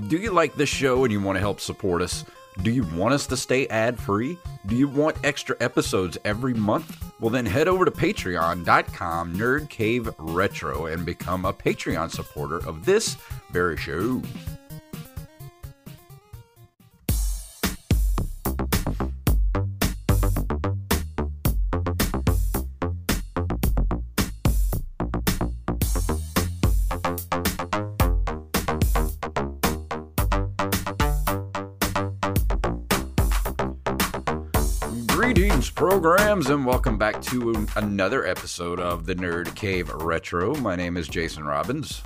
Do you like this show and you want to help support us? Do you want us to stay ad free? Do you want extra episodes every month? Well, then head over to patreon.com Nerd Cave Retro and become a Patreon supporter of this very show. And welcome back to another episode of the Nerd Cave Retro. My name is Jason Robbins.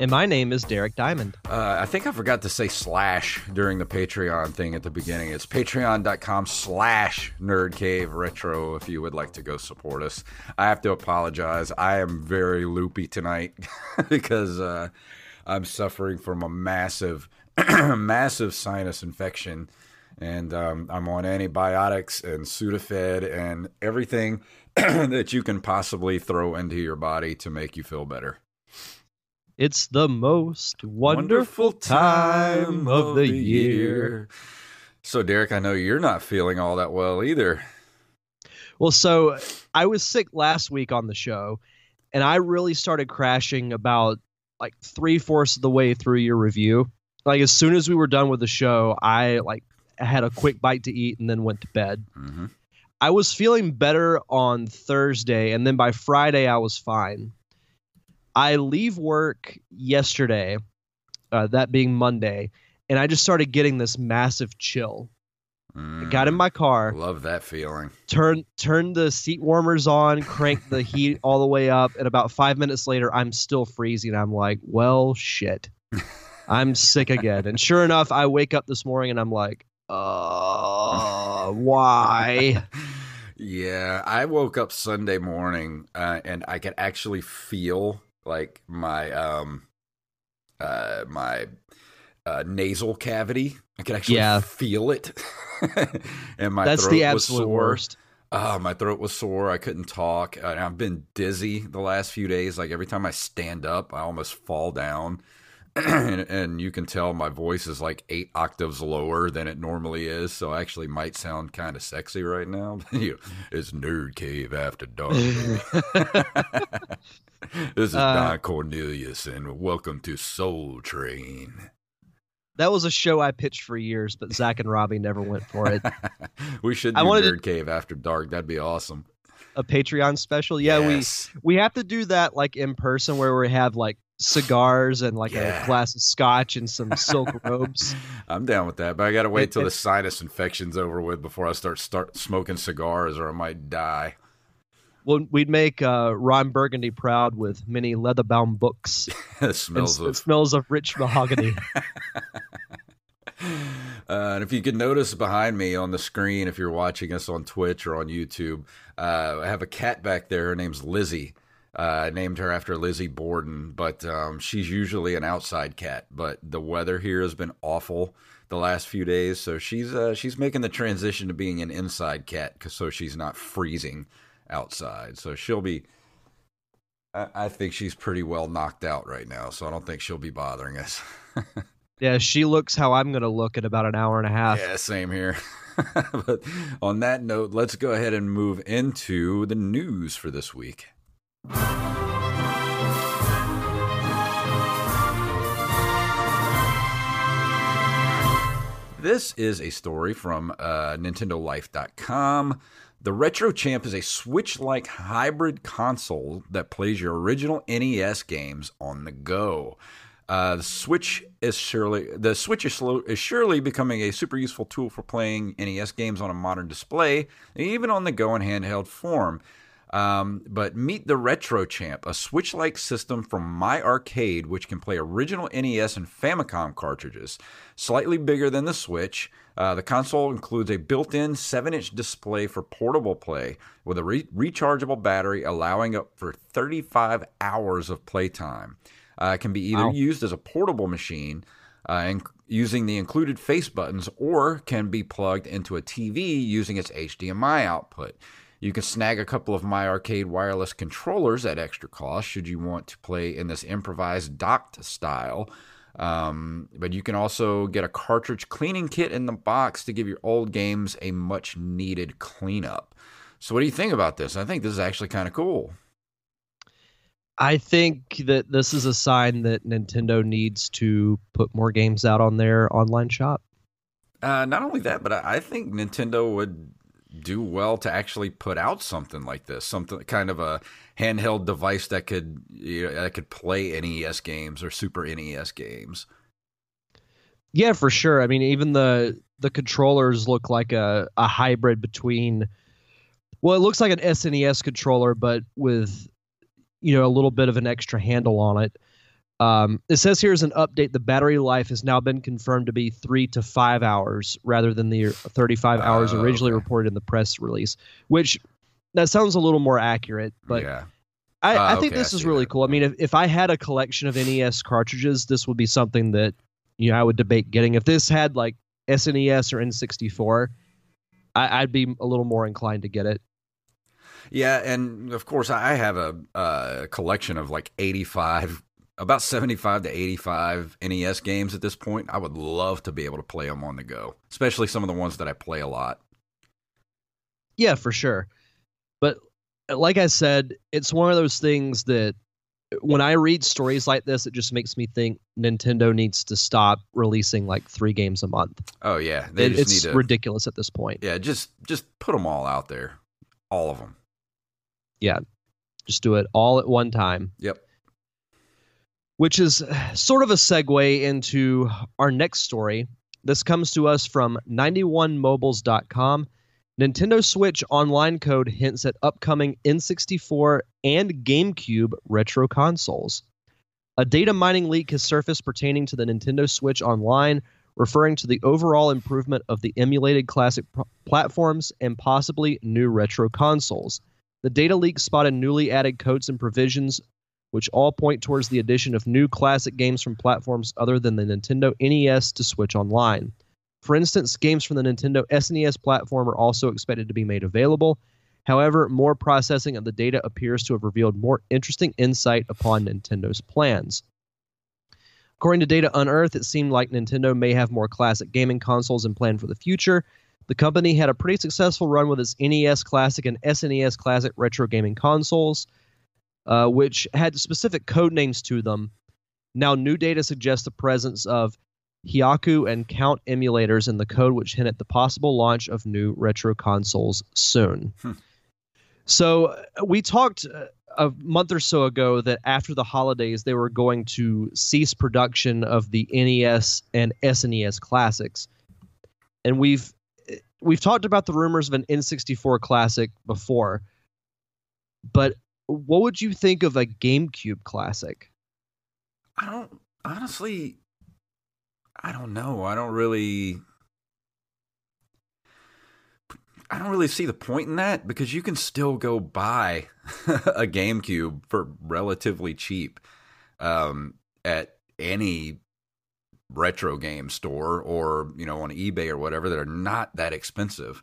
And my name is Derek Diamond. Uh, I think I forgot to say slash during the Patreon thing at the beginning. It's patreon.com slash Nerd Cave Retro if you would like to go support us. I have to apologize. I am very loopy tonight because uh, I'm suffering from a massive, massive sinus infection and um, I'm on antibiotics and Sudafed and everything that you can possibly throw into your body to make you feel better. It's the most wonderful, time of the year. So, Derek, I know you're not feeling all that well either. Well, so I was sick last week on the show, and I really started crashing about like three fourths of the way through your review. Like as soon as we were done with the show, I like had a quick bite to eat and then went to bed. Mm-hmm. I was feeling better on Thursday, and then by Friday, I was fine. I leave work yesterday, uh, that being Monday, and I just started getting this massive chill. I got in my car, Love that feeling. Turn turned the seat warmers on, crank the heat all the way up, and about five minutes later, I'm still freezing. I'm like, well, shit, I'm sick again. And sure enough, I wake up this morning and I'm like, uh, why? Yeah, I woke up Sunday morning uh, and I could actually feel like my um uh my uh, nasal cavity. I could actually Yeah. feel it, and my That's throat the was absolute worst. Oh, my throat was sore. I couldn't talk. I've been dizzy the last few days. Like every time I stand up, I almost fall down. and, and you can tell my voice is like eight octaves lower than it normally is. So I actually might sound kind of sexy right now. It's Nerd Cave After Dark. this is Uh, Don Cornelius, and welcome to Soul Train. That was a show I pitched for years, but Zach and Robbie never went for it. we should do I wanted to- Nerd Cave After Dark. That'd be awesome. A Patreon special, yeah. Yes. We we have to do that like in person, where we have like cigars and like Yeah. a glass of scotch and some silk robes. I'm down with that, but I got to wait It- till the sinus infection's over with before I start start smoking cigars, or I might die. Well, we'd make uh, Ron Burgundy proud with many leather-bound books. it and smells it of. smells of rich mahogany. Uh, and if you can notice behind me on the screen, if you're watching us on Twitch or on YouTube, uh, I have a cat back there. Her name's Lizzie. Uh, I named her after Lizzie Borden, but um, she's usually an outside cat. But the weather here has been awful the last few days, so she's uh, she's making the transition to being an inside cat, 'cause- so she's not freezing outside. So she'll be. I, I think she's pretty well knocked out right now, so I don't think she'll be bothering us. yeah, she looks how I'm going to look in about an hour and a half. Yeah, same here. but on that note, let's go ahead and move into the news for this week. This is a story from uh, NintendoLife.com. The Retro Champ is a Switch like hybrid console that plays your original NES games on the go. Uh, the Switch is surely the Switch is, slow, is surely becoming a super useful tool for playing NES games on a modern display, even on the go in handheld form. Um, but meet the Retro Champ, a Switch like system from My Arcade, which can play original NES and Famicom cartridges. Slightly bigger than the Switch, uh, the console includes a built in 7 inch display for portable play with a re- rechargeable battery, allowing up for 35 hours of playtime. Uh, it can be either Wow. used as a portable machine. Uh, and using the included face buttons, or can be plugged into a TV using its HDMI output. You can snag a couple of My Arcade wireless controllers at extra cost should you want to play in this improvised docked style. Um, but you can also get a cartridge cleaning kit in the box to give your old games a much needed cleanup. So, what do you think about this? I think this is actually kind of cool. I think that this is a sign that Nintendo needs to put more games out on their online shop. Uh, not only that, but I think Nintendo would do well to actually put out something like this, something kind of a handheld device that could you know, that could play NES games or Super NES games. Yeah, for sure. I mean, even the the controllers look like a, a hybrid between well, it looks like an SNES controller, but with you know a little bit of an extra handle on it. Um, it says here as an update, the battery life has now been confirmed to be three to five hours rather than the 35 hours Oh, originally okay. reported in the press release, which that sounds a little more accurate. But yeah, I, Ah, I think okay, I this is really that. cool. I mean, if, if I had a collection of NES cartridges, this would be something that you know I would debate getting. If this had like SNES or N64, I, I'd be a little more inclined to get it. yeah, and of course I have a, a collection of like eighty-five, about seventy-five to eighty-five NES games at this point. I would love to be able to play them on the go, especially some of the ones that I play a lot. Yeah, for sure. But uh, like I said, it's one of those things that when I read stories like this, it just makes me think Nintendo needs to stop releasing like three games a month. Oh yeah, they It- just it's need to. ridiculous at this point. yeah, just just put them all out there, all of them. Yeah, just do it all at one time. Yep. Which is sort of a segue into our next story. This comes to us from 91mobiles.com. Nintendo Switch online code hints at upcoming N64 and GameCube retro consoles. A data mining leak has surfaced pertaining to the Nintendo Switch Online, referring to the overall improvement of the emulated classic pr- platforms and possibly new retro consoles. The data leak spotted newly added codes and provisions which all point towards the addition of new classic games from platforms other than the Nintendo NES to Switch Online. For instance, games from the Nintendo SNES platform are also expected to be made available. However, more processing of the data appears to have revealed more interesting insight upon Nintendo's plans. According to Data Unearthed, it seemed like Nintendo may have more classic gaming consoles in plan for the future. The company had a pretty successful run with its NES Classic and SNES Classic retro gaming consoles uh, which had specific code names to them. Now, new data suggests the presence of Hyaku and Count emulators in the code, which hint at the possible launch of new retro consoles soon. Hmm. So, uh, we talked uh, a month or so ago that after the holidays, they were going to cease production of the NES and SNES classics. And we've we've talked about the rumors of an N64 classic before. But what would you think of a GameCube classic? I don't honestly. I don't know. I don't really. I don't really see the point in that because you can still go buy a GameCube for relatively cheap um, at any retro game store or you know on eBay or whatever that are not that expensive,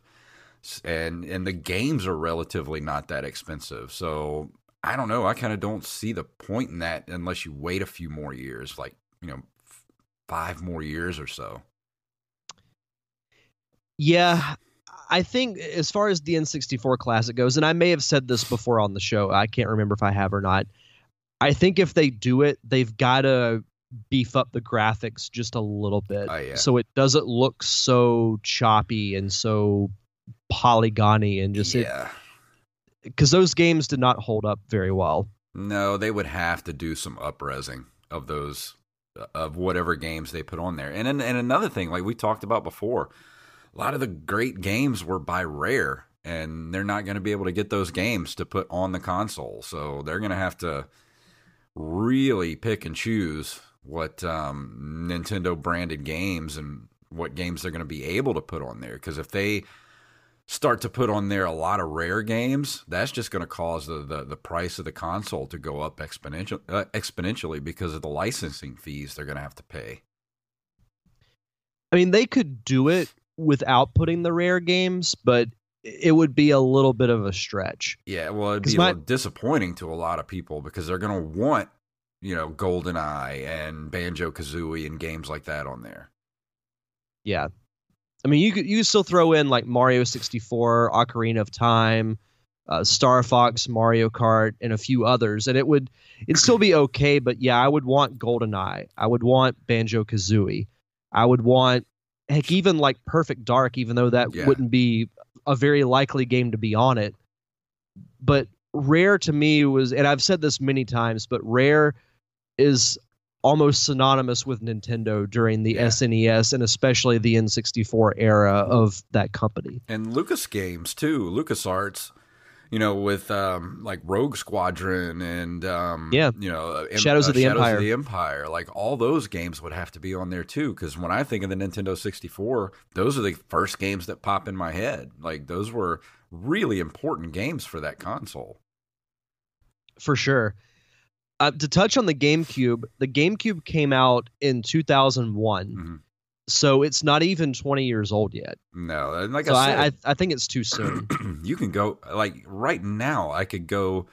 and and the games are relatively not that expensive. So I don't know. I kind of don't see the point in that unless you wait a few more years, like you know, f- five more years or so. Yeah, I think as far as the N64 classic goes, and I may have said this before on the show, I can't remember if I have or not. I think if they do it, they've got to beef up the graphics just a little bit Oh, yeah. so it doesn't look so choppy and so polygony and just yeah. Because those games did not hold up very well. No, they would have to do some upresing of those of whatever games they put on there. And and, and another thing, like we talked about before, a lot of the great games were by Rare, and they're not going to be able to get those games to put on the console. So they're going to have to really pick and choose what um, Nintendo branded games and what games they're going to be able to put on there. Because if they start to put on there a lot of rare games, that's just going to cause the, the, the price of the console to go up exponential, uh, exponentially because of the licensing fees they're going to have to pay. I mean, they could do it without putting the rare games, but it would be a little bit of a stretch. Yeah, well, it'd be my- a little disappointing to a lot of people because they're going to want you know, GoldenEye and Banjo Kazooie and games like that on there. Yeah. I mean, you could you could still throw in like Mario 64, Ocarina of Time, uh, Star Fox, Mario Kart, and a few others, and it would it'd still be okay. But yeah, I would want GoldenEye. I would want Banjo Kazooie. I would want heck even like Perfect Dark, even though that Yeah. wouldn't be a very likely game to be on it. But Rare to me was, and I've said this many times, but Rare is almost synonymous with Nintendo during the Yeah. SNES and especially the N64 era of that company. and Lucas Games too, LucasArts. You know, with um, like Rogue Squadron and um, Yeah. you know, uh, Shadows of the Shadows Empire. of the Empire, like all those games would have to be on there too. Because when I think of the Nintendo 64, those are the first games that pop in my head. Like those were really important games for that console. for sure. Uh, to touch on the GameCube, the GameCube came out in 2001, Mhm. so it's not even 20 years old yet. No, and like so I said, I, I, think it's too soon. you can go like right now i could go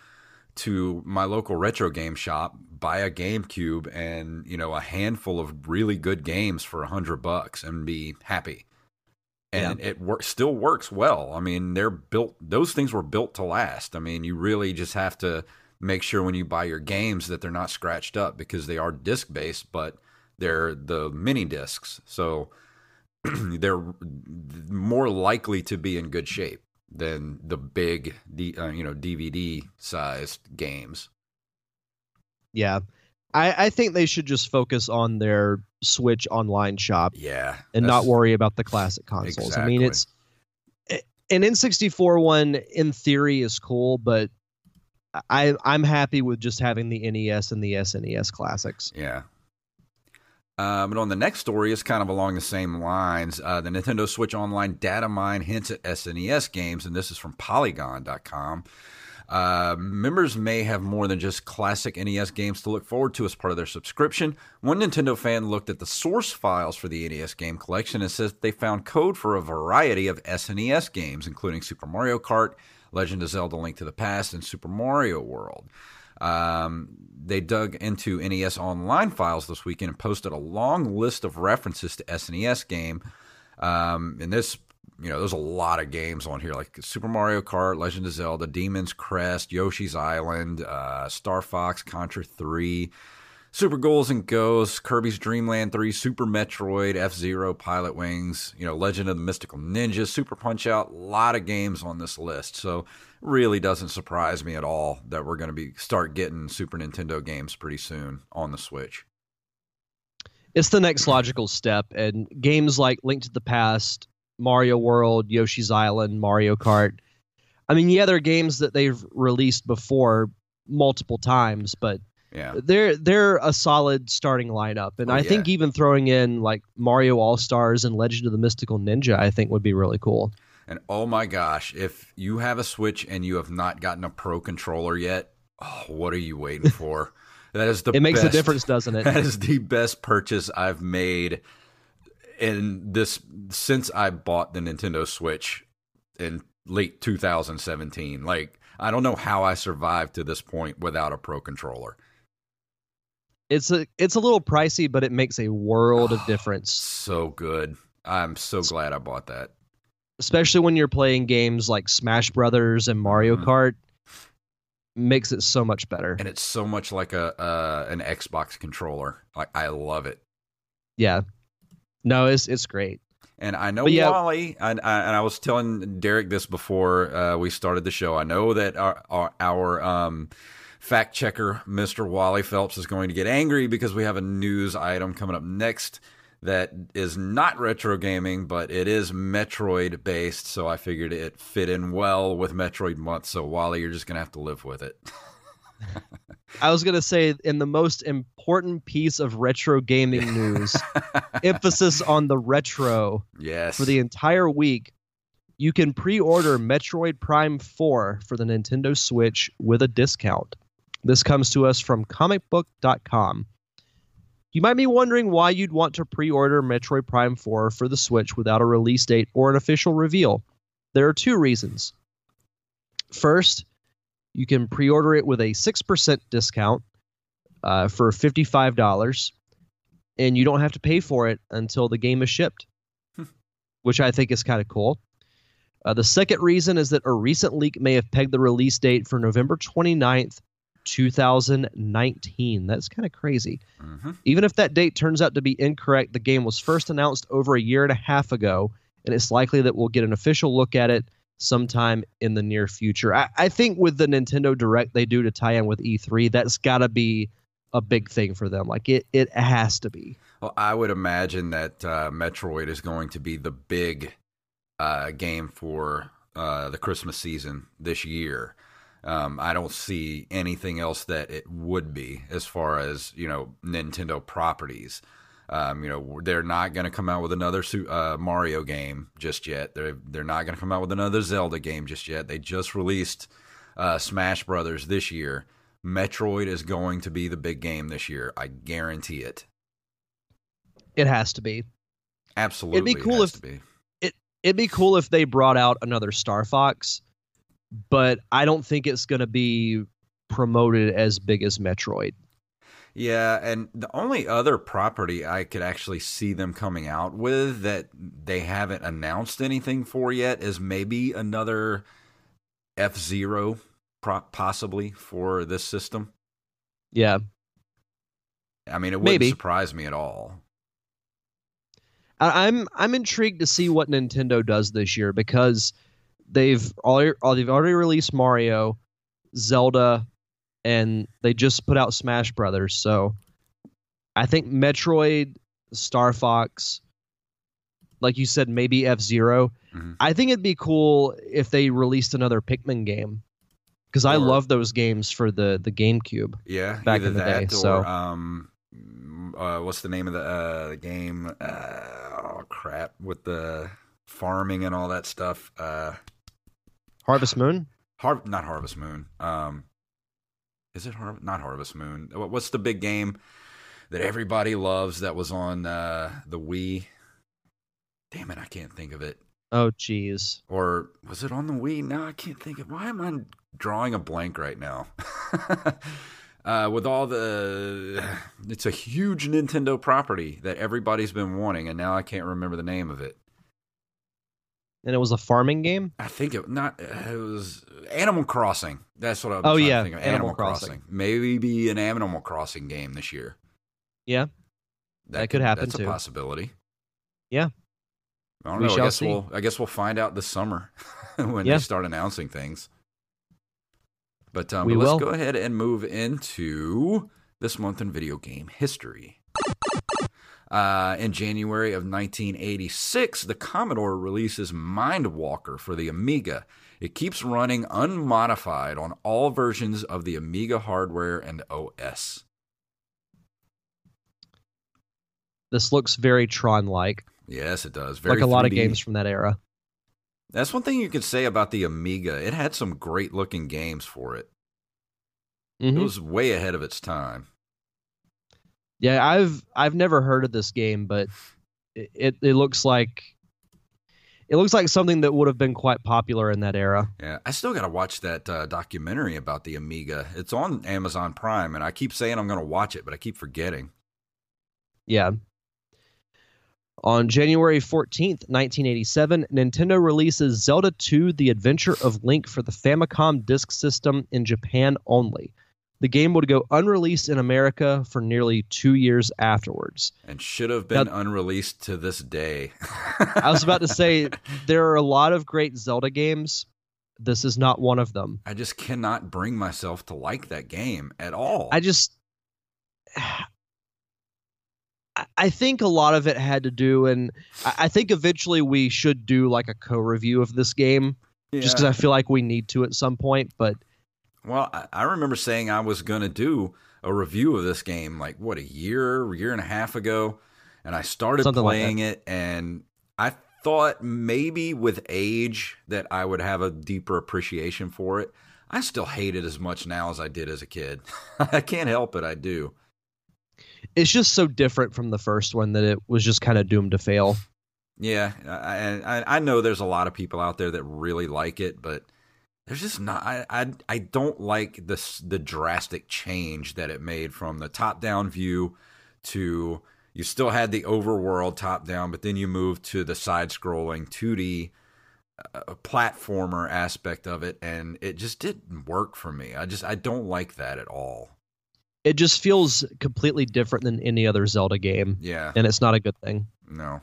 to my local retro game shop buy a gamecube and you know a handful of really good games for a hundred bucks and be happy and it wor- still works well i mean they're built those things were built to last i mean you really just have to make sure when you buy your games that they're not scratched up because they are disc based but they're the mini discs so they're more likely to be in good shape than the big, D, uh, you know, DVD sized games. yeah, I, I think they should just focus on their Switch online shop Yeah, and not worry about the classic consoles. I mean, it's an N64 one in theory is cool, but I I'm happy with just having the NES and the SNES classics. Yeah. Um, on the next story is kind of along the same lines. Uh, the Nintendo Switch Online data mine hints at SNES games, and this is from Polygon.com. Uh, members may have more than just classic NES games to look forward to as part of their subscription. One Nintendo fan looked at the source files for the NES game collection and says they found code for a variety of SNES games, including Super Mario Kart, Legend of Zelda Link to the Past, and Super Mario World. Um, they dug into NES Online files this weekend and posted a long list of references to SNES game. Um, and this, you know, there's a lot of games on here like Super Mario Kart, Legend of Zelda, Demon's Crest, Yoshi's Island, uh, Star Fox, Contra 3, Super Ghouls and Ghosts, Kirby's Dream Land 3, Super Metroid, F Zero, Pilot Wings, you know, Legend of the Mystical Ninja, Super Punch Out, a lot of games on this list. So really doesn't surprise me at all that we're going to be start getting Super Nintendo games pretty soon on the Switch. it's the next logical step and games like link to the past mario world yoshi's island mario kart i mean yeah they're games that they've released before multiple times but Yeah. they're they're a solid starting lineup and Oh, i yeah. think even throwing in like mario all stars and legend of the mystical ninja i think would be really cool And oh my gosh, if you have a Switch and you have not gotten a Pro controller yet, oh, what are you waiting for? That is the it makes best, a difference doesn't it That is the best purchase I've made in this since I bought the Nintendo Switch in late 2017. Like I don't know how I survived to this point without a Pro controller. It's a it's a little pricey but it makes a world of difference So good. I'm so glad I bought that. especially when you're playing games like Smash Brothers and Mario Mhm. Kart, makes it so much better. And it's so much like a uh, an Xbox controller. Like I love it. Yeah, no, it's it's great. And I know yeah- Wally, and I, and I was telling Derek this before uh, we started the show. I know that our our, our um, fact checker, Mister Wally Phelps, is going to get angry because we have a news item coming up next that is not retro gaming, but it is Metroid based. So I figured it fit in well with Metroid month. So Wally, you're just gonna have to live with it. I was gonna say in the most important piece of retro gaming news, emphasis on the retro yes. for the entire week. You can pre-order Metroid Prime 4 for the Nintendo Switch with a discount. This comes to us from comicbook.com. You might be wondering why you'd want to pre-order Metroid Prime 4 for the Switch without a release date or an official reveal. There are two reasons. First, you can pre-order it with a 6% discount. uh, for $55, and you don't have to pay for it until the game is shipped, Hmm. which I think is kind of cool. Uh, the second reason is that a recent leak may have pegged the release date for November 29th, 2019. That's kind of crazy. hmm Even if that date turns out to be incorrect, the game was first announced over a year and a half ago, and it's likely that we'll get an official look at it sometime in the near future. I, I think with the Nintendo Direct they do to tie in with E3, that's got to be a big thing for them. Like it, it has to be. Well, I would imagine that uh, Metroid is going to be the big uh, game for uh, the Christmas season this year. Um, I don't see anything else that it would be as far as you know Nintendo properties. Um, you know they're not going to come out with another uh, Mario game just yet. They're they're not going to come out with another Zelda game just yet. They just released uh, Smash Brothers this year. Metroid is going to be the big game this year. I guarantee it. It has to be. Absolutely, it'd be cool has if- to be. It'd be cool if they brought out another Star Fox, but I don't think it's going to be promoted as big as Metroid. Yeah, and the only other property I could actually see them coming out with that they haven't announced anything for yet is maybe another F Zero, possibly for this system. Yeah. I mean, it wouldn't Maybe. surprise me at all. I'm I'm intrigued to see what Nintendo does this year because they've already they've already released Mario, Zelda, and they just put out Smash Brothers. So I think Metroid, Star Fox, like you said, maybe F Zero Mhm. I think it'd be cool if they released another Pikmin game because I love those games for the the GameCube. Yeah, Back in the that day, or so- um, uh, what's the name of the uh, the game? Uh, oh crap, with the farming and all that stuff. Harvest Moon. Har- not Harvest Moon. Um, is it Har- not Harvest Moon? What's the big game that everybody loves that was on uh, the Wii? Damn it, I can't think of it. Oh, geez. Or was it on the Wii? No, I can't think of. It. Why am I drawing a blank right now? uh, with all the, it's a huge Nintendo property that everybody's been wanting, and now I can't remember the name of it. And it was a farming game. I think it not. It was Animal Crossing. That's what I was. Oh, yeah. Animal Animal, Crossing. Crossing. Maybe an Animal Crossing game this year. Yeah. That could happen, That's too. a possibility. Yeah. I don't We know. I guess see. we'll. I guess we'll find out this summer when Yeah. they start announcing things. But, um, We but let's will. go ahead and move into this month in video game history. Uh, in January of 1986, the Commodore releases Mindwalker for the Amiga. It keeps running unmodified on all versions of the Amiga hardware and OS. This looks very Tron like, Yes, it does. Very like a lot of games from that era. That's one thing you could say about the Amiga. It had some great looking games for it. Mhm. It was way ahead of its time. Yeah, I've I've never heard of this game, but it, it looks like it looks like something that would have been quite popular in that era. Yeah, I still got to watch that uh, documentary about the Amiga. It's on Amazon Prime, and I keep saying I'm going to watch it, but I keep forgetting. Yeah. On January 14th, 1987, Nintendo releases Zelda 2 The Adventure of Link for the Famicom Disk System in Japan only. The game would go unreleased in America for nearly two years afterwards. And should have been unreleased to this day. I was about to say, there are a lot of great Zelda games. This is not one of them. I just cannot bring myself to like that game at all. I just I- think a lot of it had to do, and I I think eventually we should do like a co-review of this game, just because I feel like we need to at some point. But Well, I, I remember saying I was going to do a review of this game like what a year, year and a half ago, and I started Something like playing it, and I thought maybe with age that I would have a deeper appreciation for it. I still hate it as much now as I did as a kid. I can't help it. I do. it's just so different from the first one that it was just kind of doomed to fail. Yeah, I, I I know there's a lot of people out there that really like it, but there's just not I, I I don't like this the drastic change that it made from the top down view to you still had the overworld top down, but then you moved to the side scrolling 2D uh, platformer aspect of it, and it just didn't work for me. I just I don't like that at all. It just feels completely different than any other Zelda game, Yeah, and it's not a good thing. no.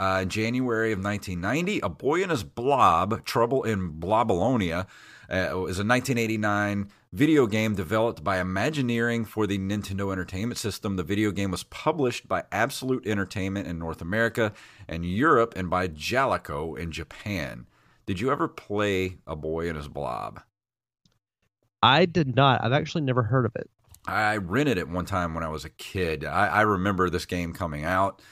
Uh, in January of 1990, A Boy in His Blob, Trouble in Blobolonia, uh, is a 1989 video game developed by Imagineering for the Nintendo Entertainment System. The video game was published by Absolute Entertainment in North America and Europe and by Jaleco in Japan. Did you ever play A Boy in His Blob? I did not. I've actually never heard of it. I rented it one time when I was a kid. I, I remember this game coming out,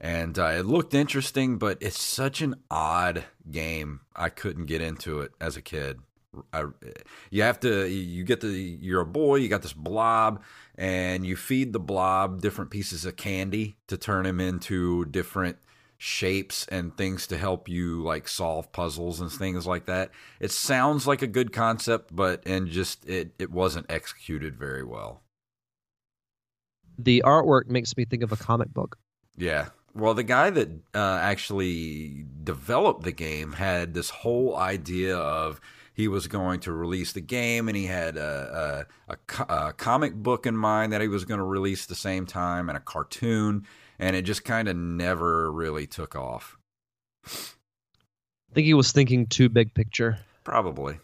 and uh, it looked interesting, but it's such an odd game. I couldn't get into it as a kid. I, you have to. You get the. You're a boy. You got this blob, and you feed the blob different pieces of candy to turn him into different shapes and things to help you like solve puzzles and things like that. It sounds like a good concept, but and just it it wasn't executed very well. The artwork makes me think of a comic book. Yeah. Well, the guy that uh, actually developed the game had this whole idea of he was going to release the game, and he had a, a, a, a comic book in mind that he was going to release the same time, and a cartoon, and it just kind of never really took off. I think he was thinking too big picture. Probably.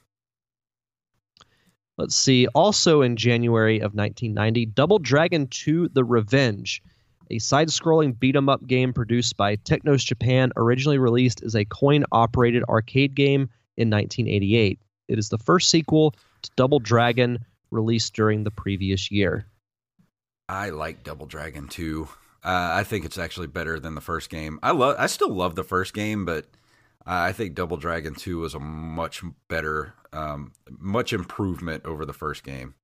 Let's see. Also in January of 1990, Double Dragon 2 The Revenge, a side scrolling beat 'em up game produced by Technos Japan, originally released as a coin operated arcade game in 1988. It is the first sequel to Double Dragon released during the previous year. I like Double Dragon 2. Uh, I think it's actually better than the first game. I love. I still love the first game, but I think Double Dragon 2 was a much better, um, much improvement over the first game.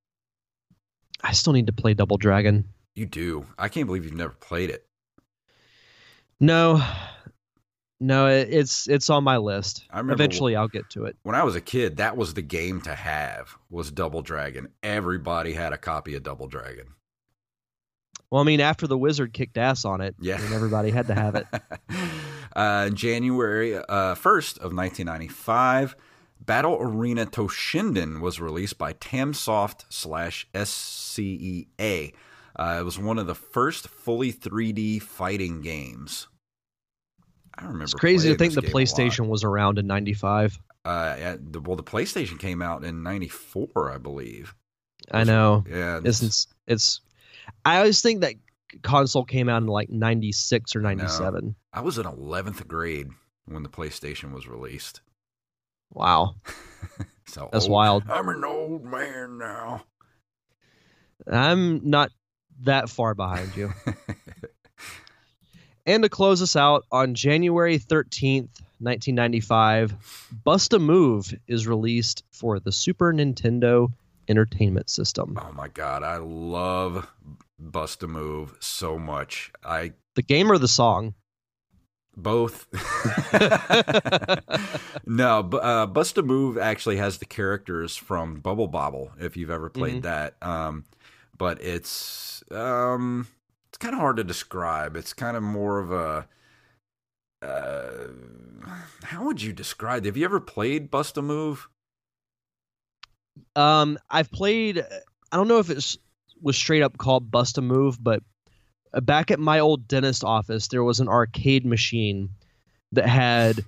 I still need to play Double Dragon. You do. I can't believe you've never played it. No, no, it's it's on my list. I remember Eventually, I'll get to it. When I was a kid, that was the game to have. Was Double Dragon. Everybody had a copy of Double Dragon. Well, I mean, after the wizard kicked ass on it, Yeah. I mean, everybody had to have it. uh, January uh, 1st of 1995, Battle Arena Toshinden was released by Tamsoft slash SCEA. Uh, it was one of the first fully 3D fighting games. I remember. It's crazy to think the this game a lot. PlayStation was around in '95. Uh, yeah, the, well, the PlayStation came out in '94, I believe. I know. Yeah, It's, it's it's. I always think that console came out in like '96 or '97. I was in 11th grade when the PlayStation was released. Wow, So that's old- wild. I'm an old man now. I'm not that far behind you. and to close us out, on January 13th, 1995, Bust a Move is released for the Super Nintendo Entertainment System. Oh my god, I love Bust a Move so much. I The game or the song? both. no, uh, Bust a Move actually has the characters from Bubble Bobble. If you've ever played that, um, but it's um, it's kind of hard to describe. It's kind of more of a. Uh, how would you describe? Have you ever played Bust a Move? Um, I've played. I don't know if it was straight up called Bust a Move, but uh, back at my old dentist office, there was an arcade machine that had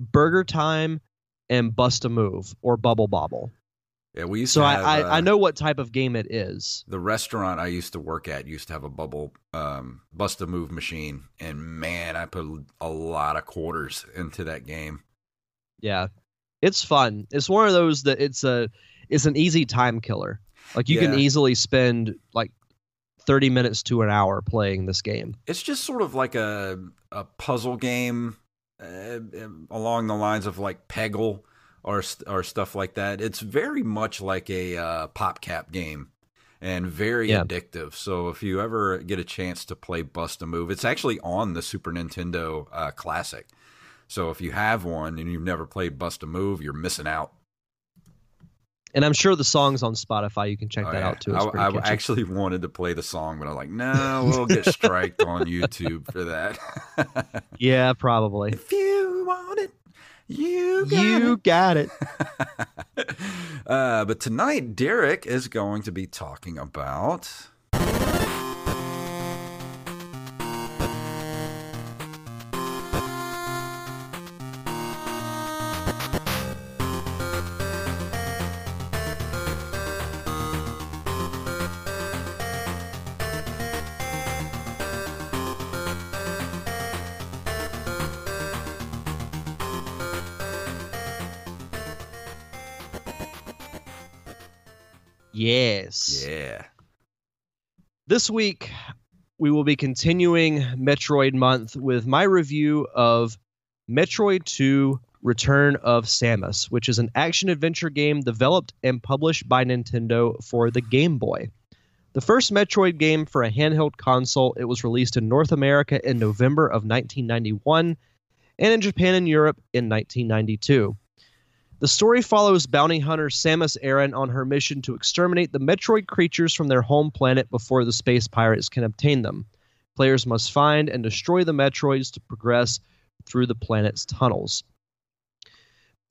Burger Time and Bust a Move or Bubble Bobble. Yeah, we used So to I, have, I, uh, I know what type of game it is. the restaurant I used to work at used to have a bubble um, bust a move machine, and man, I put a lot of quarters into that game. Yeah, it's fun. It's one of those that it's a it's an easy time killer. Like you can easily spend like thirty minutes to an hour playing this game. It's just sort of like a a puzzle game uh, along the lines of like Peggle or or stuff like that. It's very much like a uh, PopCap game and very Yeah. addictive. So if you ever get a chance to play Bust a Move, it's actually on the Super Nintendo uh, Classic. So if you have one and you've never played Bust a Move, you're missing out. And I'm sure the song's on Spotify. You can check Oh, that yeah. out too. I, I actually wanted to play the song, but I was like, no, we'll get striked on YouTube for that. yeah, probably. if you want it, you got You got it. it. uh, but tonight, Derek is going to be talking about. Yes. Yeah. This week, we will be continuing Metroid Month with my review of Metroid 2 Return of Samus, which is an action adventure game developed and published by Nintendo for the Game Boy. The first Metroid game for a handheld console, it was released in North America in November of 1991 and in Japan and Europe in 1992. The story follows bounty hunter Samus Aran on her mission to exterminate the Metroid creatures from their home planet before the space pirates can obtain them. Players must find and destroy the Metroids to progress through the planet's tunnels.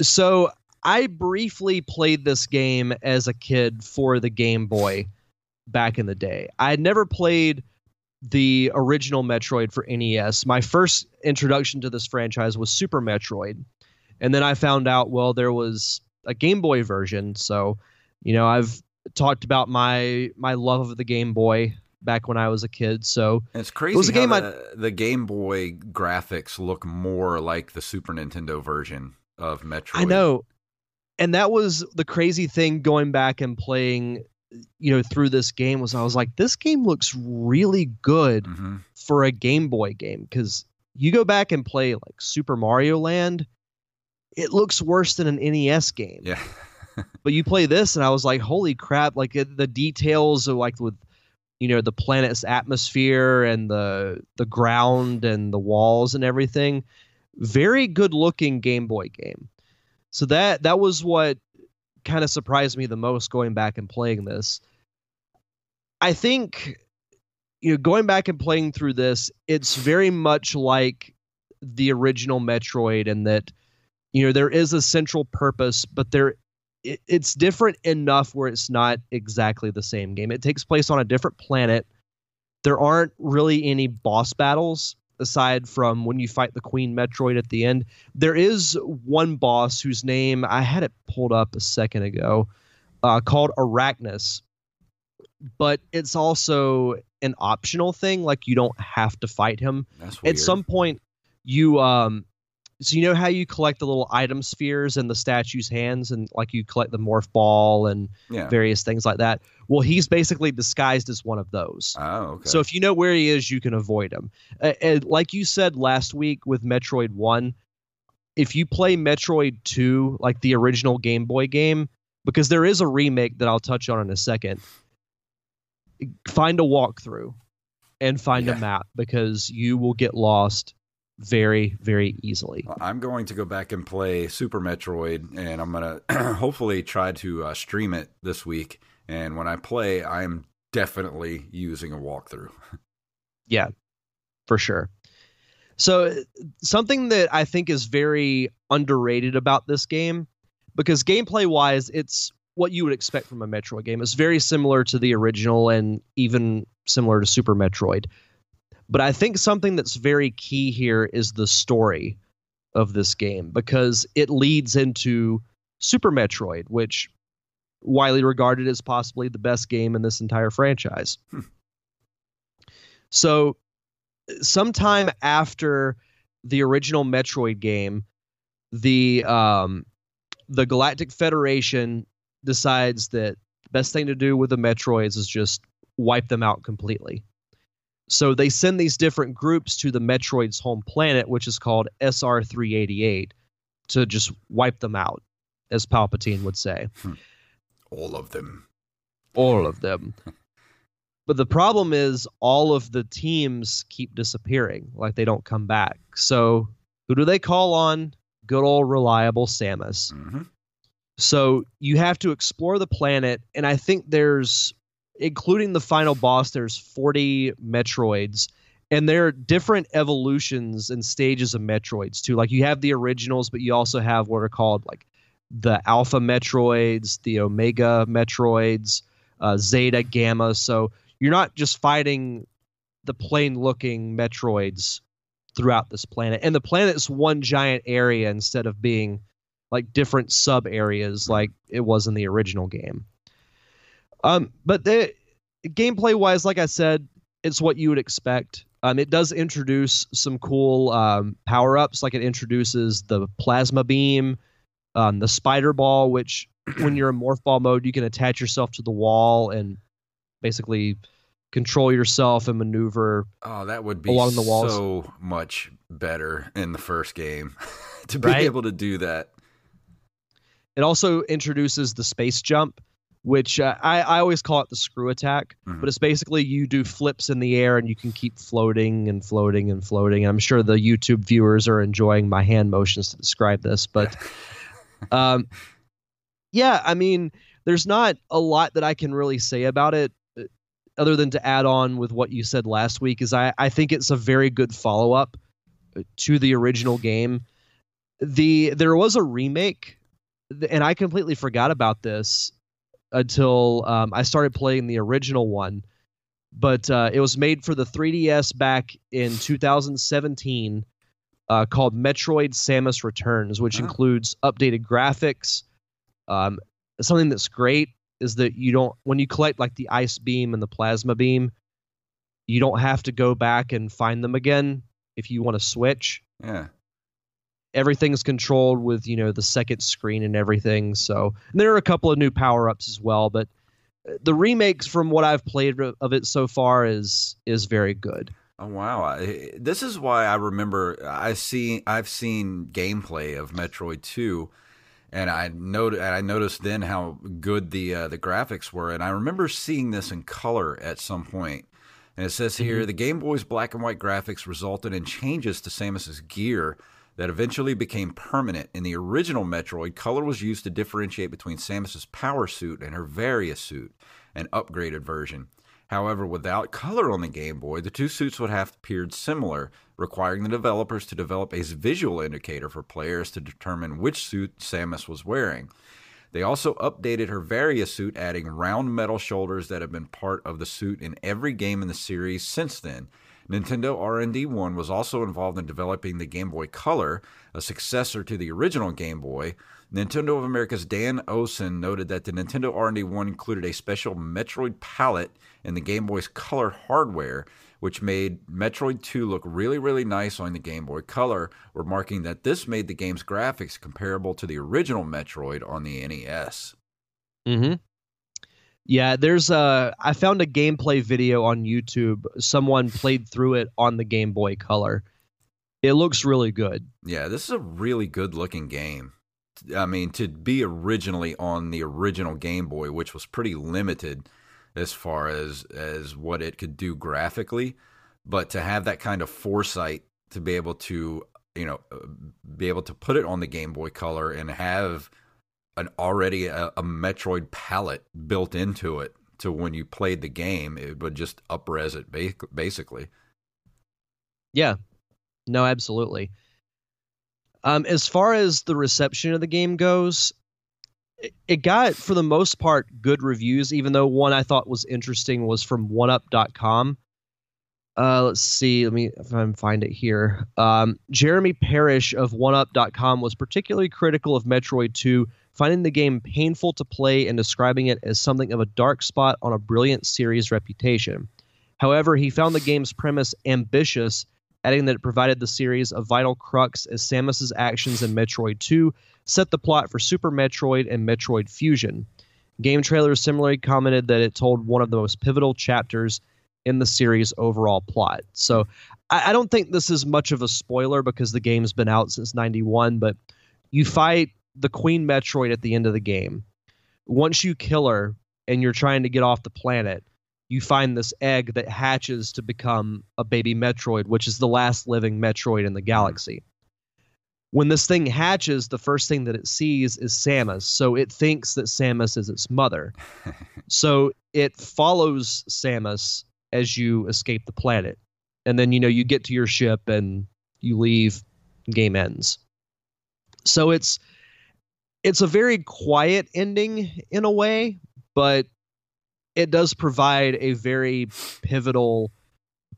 So, I briefly played this game as a kid for the Game Boy back in the day. I had never played the original Metroid for NES. My first introduction to this franchise was Super Metroid. And then I found out, well, there was a Game Boy version. So, you know, I've talked about my my love of the Game Boy back when I was a kid. So And it's crazy was a game I- the, the Game Boy graphics look more like the Super Nintendo version of Metroid. I know. And that was the crazy thing going back and playing, you know, through this game was I was like, this game looks really good hmm for a Game Boy game because you go back and play like Super Mario Land, it looks worse than an NES game. Yeah. but you play this and i was like holy crap like it, the details of like with you know the planet's atmosphere and the the ground and the walls and everything very good looking game boy game so that that was what kind of surprised me the most going back and playing this i think you know going back and playing through this it's very much like the original metroid and that you know there is a central purpose but there it, it's different enough where it's not exactly the same game. It takes place on a different planet. There aren't really any boss battles aside from when you fight the Queen Metroid at the end. There is one boss whose name I had it pulled up a second ago, uh, called Arachnus, but it's also an optional thing. Like you don't have to fight him That's weird. at some point you um so you know how you collect the little item spheres in the statue's hands and like you collect the morph ball and yeah. various things like that well he's basically disguised as one of those Oh, okay. so if you know where he is you can avoid him uh, and like you said last week with metroid 1 if you play metroid 2 like the original game boy game because there is a remake that i'll touch on in a second find a walkthrough and find Yeah. a map because you will get lost very very easily I'm going to go back and play Super Metroid, and I'm gonna hopefully try to uh, stream it this week. And when I play, I'm definitely using a walkthrough. Yeah, for sure so something that i think is very underrated about this game because gameplay wise it's what you would expect from a metroid game it's very similar to the original and even similar to super metroid but i think something that's very key here is the story of this game because it leads into super metroid which widely regarded as possibly the best game in this entire franchise Hmm. so sometime after the original Metroid game, the um, the Galactic Federation decides that the best thing to do with the Metroids is just wipe them out completely. So they send these different groups to the Metroid's home planet, which is called SR 388, to just wipe them out, as Palpatine would say All of them. all of them. But the problem is all of the teams keep disappearing, like they don't come back. So who do they call on? Good old reliable Samus. hmm So you have to explore the planet, and I think there's, including the final boss, there's 40 Metroids, and they're different evolutions and stages of Metroids too. Like you have the originals, but you also have what are called like the Alpha Metroids, the Omega Metroids, uh, Zeta, Gamma. So you're not just fighting the plain looking Metroids throughout this planet. And the planet's one giant area instead of being like different sub areas like it was in the original game. Um, but the gameplay wise, like I said, it's what you would expect. Um, it does introduce some cool um, power ups, like it introduces the plasma beam, um, the spider ball, which when you're in morph ball mode, you can attach yourself to the wall and basically control yourself and maneuver. Oh, that would be along the walls. so much better in the first game to be Right? able to do that. It also introduces the space jump, which uh, I, I always call it the screw attack. Mhm. But it's basically you do flips in the air and you can keep floating and floating and floating. And I'm sure the YouTube viewers are enjoying my hand motions to describe this. But um, yeah, I mean, there's not a lot that I can really say about it. uh, Other than to add on with what you said last week, is I, I think it's a very good follow up to the original game. The there was a remake, and I completely forgot about this until um, I started playing the original one. But uh, it was made for the 3DS back in 2017, uh, called Metroid: Samus Returns, which Oh. includes updated graphics. Um, something that's great is that you don't when you collect like the ice beam and the plasma beam, you don't have to go back and find them again if you want to switch Yeah. Everything's controlled with you know the second screen and everything so and there are a couple of new power-ups as well but uh, the remakes from what i've played of it so far is is very good Oh wow! I, this is why I remember I see I've seen gameplay of Metroid Two, and I noted I noticed then how good the uh, the graphics were, and I remember seeing this in color at some point. And it says here the Game Boy's black and white graphics resulted in changes to Samus's gear that eventually became permanent. In the original Metroid, color was used to differentiate between Samus's power suit and her Varia suit, an upgraded version. However, without color on the Game Boy, the two suits would have appeared similar, requiring the developers to develop a visual indicator for players to determine which suit Samus was wearing. They also updated her Varia suit, adding round metal shoulders that have been part of the suit in every game in the series since then. Nintendo R&D 1 was also involved in developing the Game Boy Color, a successor to the original Game Boy. Nintendo of America's Dan Owsen noted that the Nintendo R&D 1 included a special Metroid palette in the Game Boy's Color hardware, which made Metroid 2 look really, really nice on the Game Boy Color, remarking that this made the game's graphics comparable to the original Metroid on the NES. mm-hmm yeah there's a i found a gameplay video on youtube. Someone played through it on the game boy color. It looks really good. Yeah, this is a really good looking game. I mean, to be originally on the original Game Boy, which was pretty limited as far as as what it could do graphically, but to have that kind of foresight to be able to, you know, uh, be able to put it on the Game Boy Color and have an already a, a Metroid palette built into it to when you played the game, it would just upres it ba- basically. Yeah. No, absolutely. Um, as far as the reception of the game goes, it, it got, for the most part, good reviews, even though one I thought was interesting was from oneup.com. Uh, let's see. Let me if I can find it here. Um, Jeremy Parish of OneUp.com was particularly critical of Metroid 2, finding the game painful to play and describing it as something of a dark spot on a brilliant series reputation. However, he found the game's premise ambitious, adding that it provided the series a vital crux as Samus's actions in Metroid 2 set the plot for Super Metroid and Metroid Fusion. GameTrailers similarly commented that it told one of the most pivotal chapters in the series' overall plot. So I, I don't think this is much of a spoiler because the game's been out since 91, but you fight the Queen Metroid at the end of the game. Once you kill her and you're trying to get off the planet, you find this egg that hatches to become a baby Metroid, which is the last living Metroid in the galaxy. when this thing hatches, the first thing that it sees is Samus. So it thinks that Samus is its mother. so it follows Samus as you escape the planet. And then, you know, you get to your ship and you leave, game ends. So it's it's a very quiet ending in a way, but it does provide a very pivotal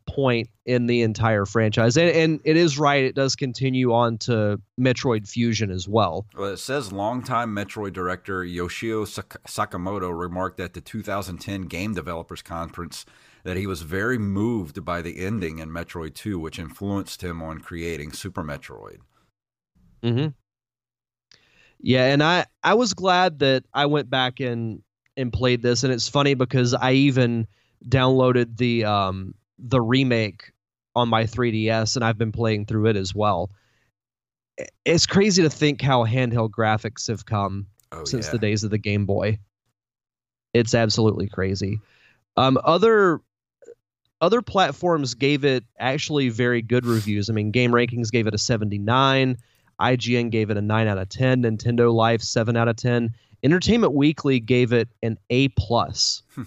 point in the entire franchise. And, and, it is right, it does continue on to Metroid Fusion as well. Well, it says longtime Metroid director Yoshio Sakamoto remarked at the 2010 Game Developers Conference that he was very moved by the ending in Metroid 2, which influenced him on creating Super Metroid. hmm Yeah, and I, I was glad that I went back and, and played this. And it's funny because I even downloaded the um, the remake on my 3DS, and I've been playing through it as well. It's crazy to think how handheld graphics have come oh, since yeah. the days of the Game Boy. It's absolutely crazy. Um, other other platforms gave it actually very good reviews. I mean, GameRankings gave it a 79, IGN gave it a 9 out of 10, Nintendo Life 7 out of 10, Entertainment Weekly gave it an A plus. Hmm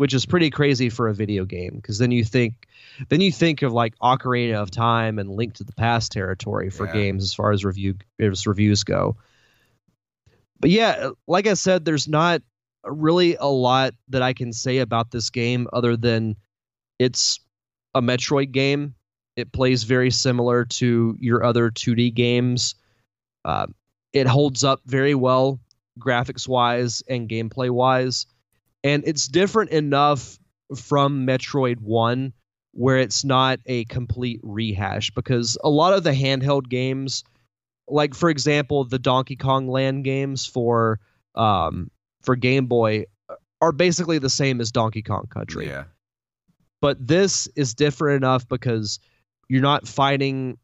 which is pretty crazy for a video game because then you think then you think of like Ocarina of Time and Link to the Past territory for yeah. games as far as review as reviews go. But yeah, like I said, there's not really a lot that I can say about this game other than it's a Metroid game. It plays very similar to your other 2D games. Uh, it holds up very well graphics wise and gameplay wise and it's different enough from Metroid 1 where it's not a complete rehash because a lot of the handheld games like for example the Donkey Kong Land games for um for Game Boy are basically the same as Donkey Kong Country. Yeah. But this is different enough because you're not fighting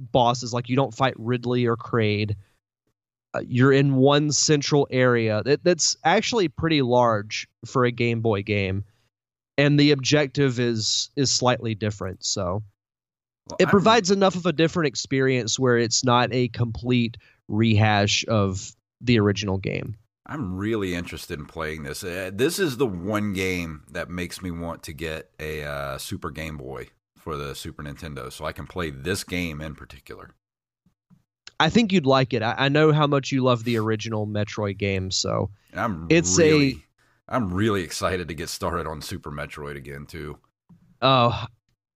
bosses like you don't fight Ridley or Kraid. Uh, you're in one central area that, that's actually pretty large for a Game Boy game, and the objective is is slightly different. So well, it I'm, provides enough of a different experience where it's not a complete rehash of the original game. I'm really interested in playing this. Uh, this is the one game that makes me want to get a uh, Super Game Boy for the Super Nintendo, so I can play this game in particular. I think you'd like it. I, I, know how much you love the original Metroid games, so I'm it's really, a. I'm really excited to get started on Super Metroid again too. Oh,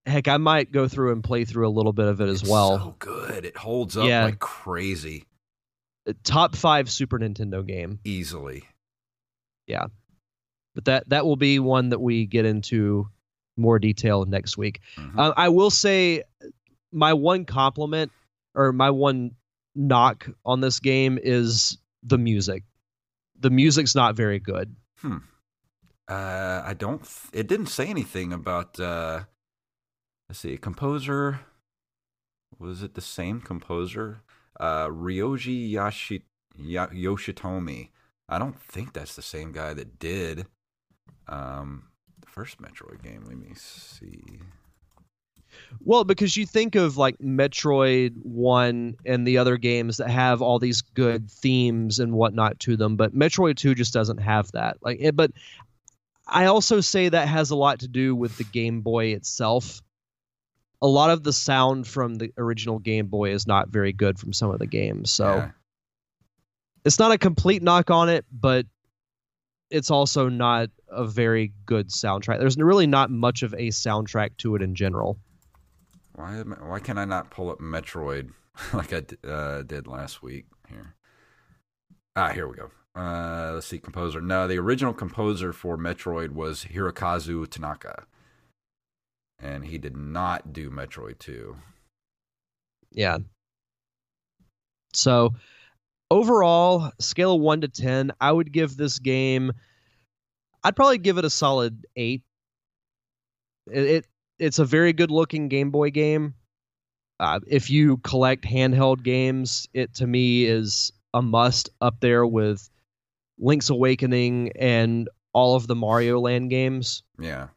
heck, I might go through and play through a little bit of it as it's well. So good, it holds up yeah. like crazy. Uh, top five Super Nintendo game easily. Yeah, but that that will be one that we get into more detail next week. Mm-hmm. Uh, I will say my one compliment or my one knock on this game is the music. The music's not very good. Hmm. Uh, I don't. Th- it didn't say anything about. Uh, let's see, composer. Was it the same composer? Uh, Ryoji Yashi- y- Yoshitomi. I don't think that's the same guy that did um, first Metroid game. Let me see. Well, because you think of like Metroid One and the other games that have all these good themes and whatnot to them, but Metroid Two just doesn't have that. Like, it, but I also say that has a lot to do with the Game Boy itself. A lot of the sound from the original Game Boy is not very good from some of the games, so yeah. it's not a complete knock on it, but it's also not a very good soundtrack. There's really not much of a soundtrack to it in general. Why why can I not pull up Metroid like I uh, did last week here? Ah, here we go. Uh, let's see, composer. No, the original composer for Metroid was Hirokazu Tanaka, and he did not do Metroid Two. Yeah. So, overall, scale of one to ten, I would give this game. I'd probably give it a solid eight. It, it it's a very good looking Game Boy game. Uh, if you collect handheld games, it to me is a must up there with Link's Awakening and all of the Mario Land games. Yeah.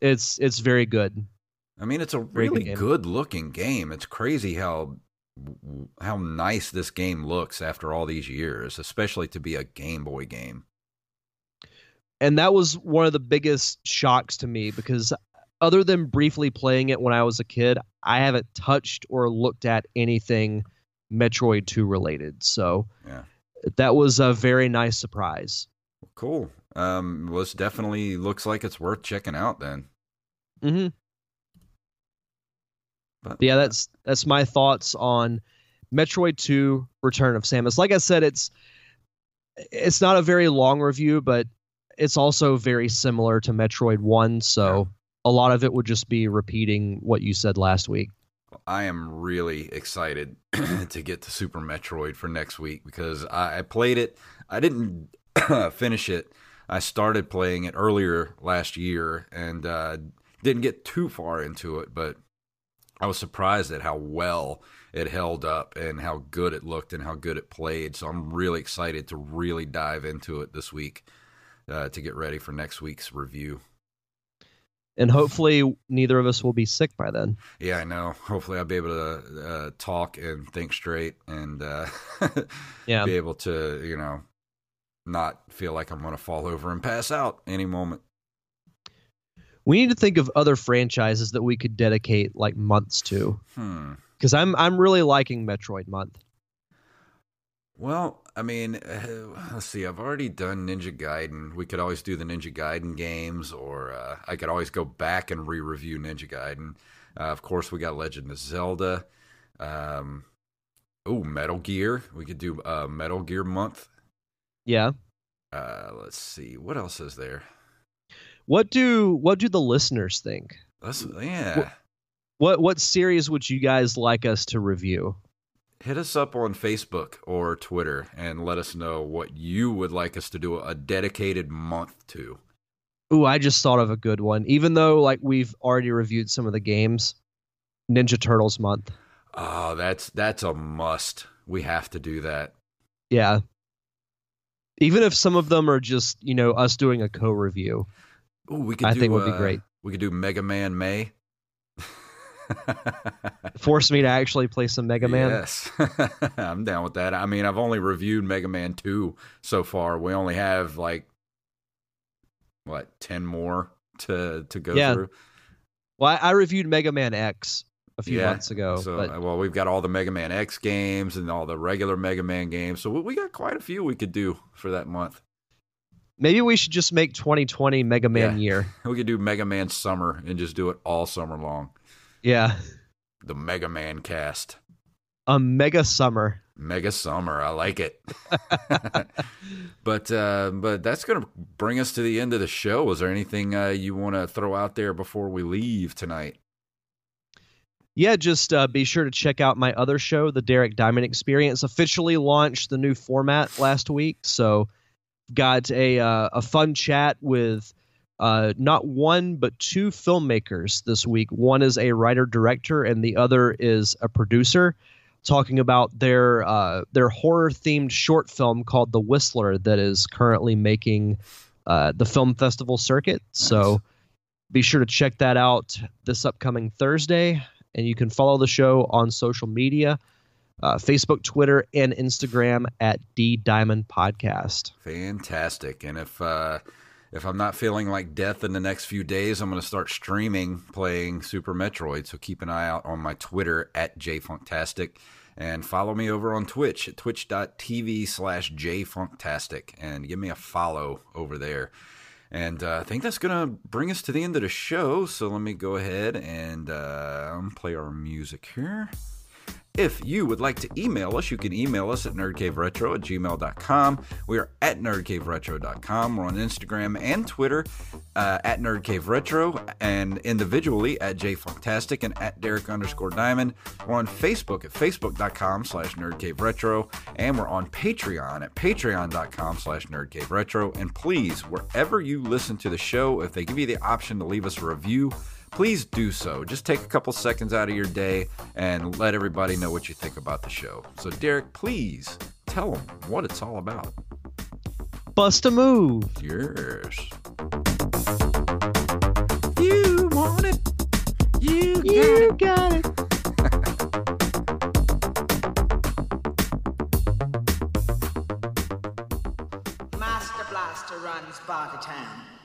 It's it's very good. I mean, it's a really good looking game. It's crazy how how nice this game looks after all these years, especially to be a Game Boy game. And that was one of the biggest shocks to me because other than briefly playing it when I was a kid, I haven't touched or looked at anything Metroid 2 related. So Yeah. that was a very nice surprise. Cool. Um, well, this definitely looks like it's worth checking out then. hmm But yeah, that's that's my thoughts on Metroid 2 Return of Samus. Like I said, it's it's not a very long review, but it's also very similar to Metroid 1, so a lot of it would just be repeating what you said last week. I am really excited to get to Super Metroid for next week because I, I played it. I didn't finish it. I started playing it earlier last year and uh, didn't get too far into it, but I was surprised at how well it held up and how good it looked and how good it played. So I'm really excited to really dive into it this week uh, to get ready for next week's review. And hopefully neither of us will be sick by then. Yeah, I know. Hopefully, I'll be able to uh, talk and think straight and uh, Yeah. be able to, you know, not feel like I'm going to fall over and pass out any moment. We need to think of other franchises that we could dedicate like months to Hmm. cuz I'm I'm really liking Metroid month. Well, I mean, uh, let's see. I've already done Ninja Gaiden. We could always do the Ninja Gaiden games, or uh, I could always go back and re-review Ninja Gaiden. Uh, of course, we got Legend of Zelda. Um, oh, Metal Gear. We could do uh, Metal Gear month. Yeah. Uh, let's see. What else is there? What do what do the listeners think? Let's, yeah. What what series would you guys like us to review? Hit us up on Facebook or Twitter and let us know what you would like us to do a dedicated month to. Ooh, I just thought of a good one. Even though like we've already reviewed some of the games, Ninja Turtles month. Oh, that's that's a must. We have to do that. Yeah. Even if some of them are just, you know, us doing a co-review. Ooh, we could I do, think would be uh, great. We could do Mega Man May. Force me to actually play some Mega Man. Yes, I'm down with that. I mean, I've only reviewed Mega Man 2 so far. We only have like what, 10 more to to go Yeah. through. Well, I, I reviewed Mega Man X a few Yeah, months ago, So, but uh, well, we've got all the Mega Man X games and all the regular Mega Man games. So we got quite a few we could do for that month. Maybe we should just make 2020 Mega Man Yeah. year. We could do Mega Man Summer and just do it all summer long. Yeah. The Mega Man cast. A mega summer. Mega Summer. I like it. but uh, but that's going to bring us to the end of the show. Is there anything uh, you want to throw out there before we leave tonight? Yeah, just uh, be sure to check out my other show, The Derek Diamond Experience. Officially launched the new format last week, so got a uh, a fun chat with uh, not one but two filmmakers this week. One is a writer director, and the other is a producer, talking about their uh, their horror themed short film called The Whistler that is currently making uh, the film festival circuit. So be sure to check that out this upcoming Thursday and you can follow the show on social media uh, Facebook, Twitter, and Instagram at D Diamond Podcast. Fantastic. And if uh, if I'm not feeling like death in the next few days, I'm going to start streaming playing Super Metroid. So keep an eye out on my Twitter at jfunktastic. And follow me over on Twitch at twitch.tv slash jfunktastic. And give me a follow over there. And uh, I think that's going to bring us to the end of the show. So let me go ahead and uh, play our music here. If you would like to email us, you can email us at nerdcaveretro at gmail.com. We are at nerdcaveretro.com. We're on Instagram and Twitter uh, at nerdcaveretro and individually at jfunktastic and at Derek underscore Diamond. We're on Facebook at facebook.com slash nerdcaveretro and we're on Patreon at patreon.com slash nerdcaveretro. And please, wherever you listen to the show, if they give you the option to leave us a review, please do so. Just take a couple seconds out of your day and let everybody know what you think about the show. So, Derek, please tell them what it's all about. Bust a move. Yes. You want it. You, you got it. Got it. Master Blaster runs Bartertown.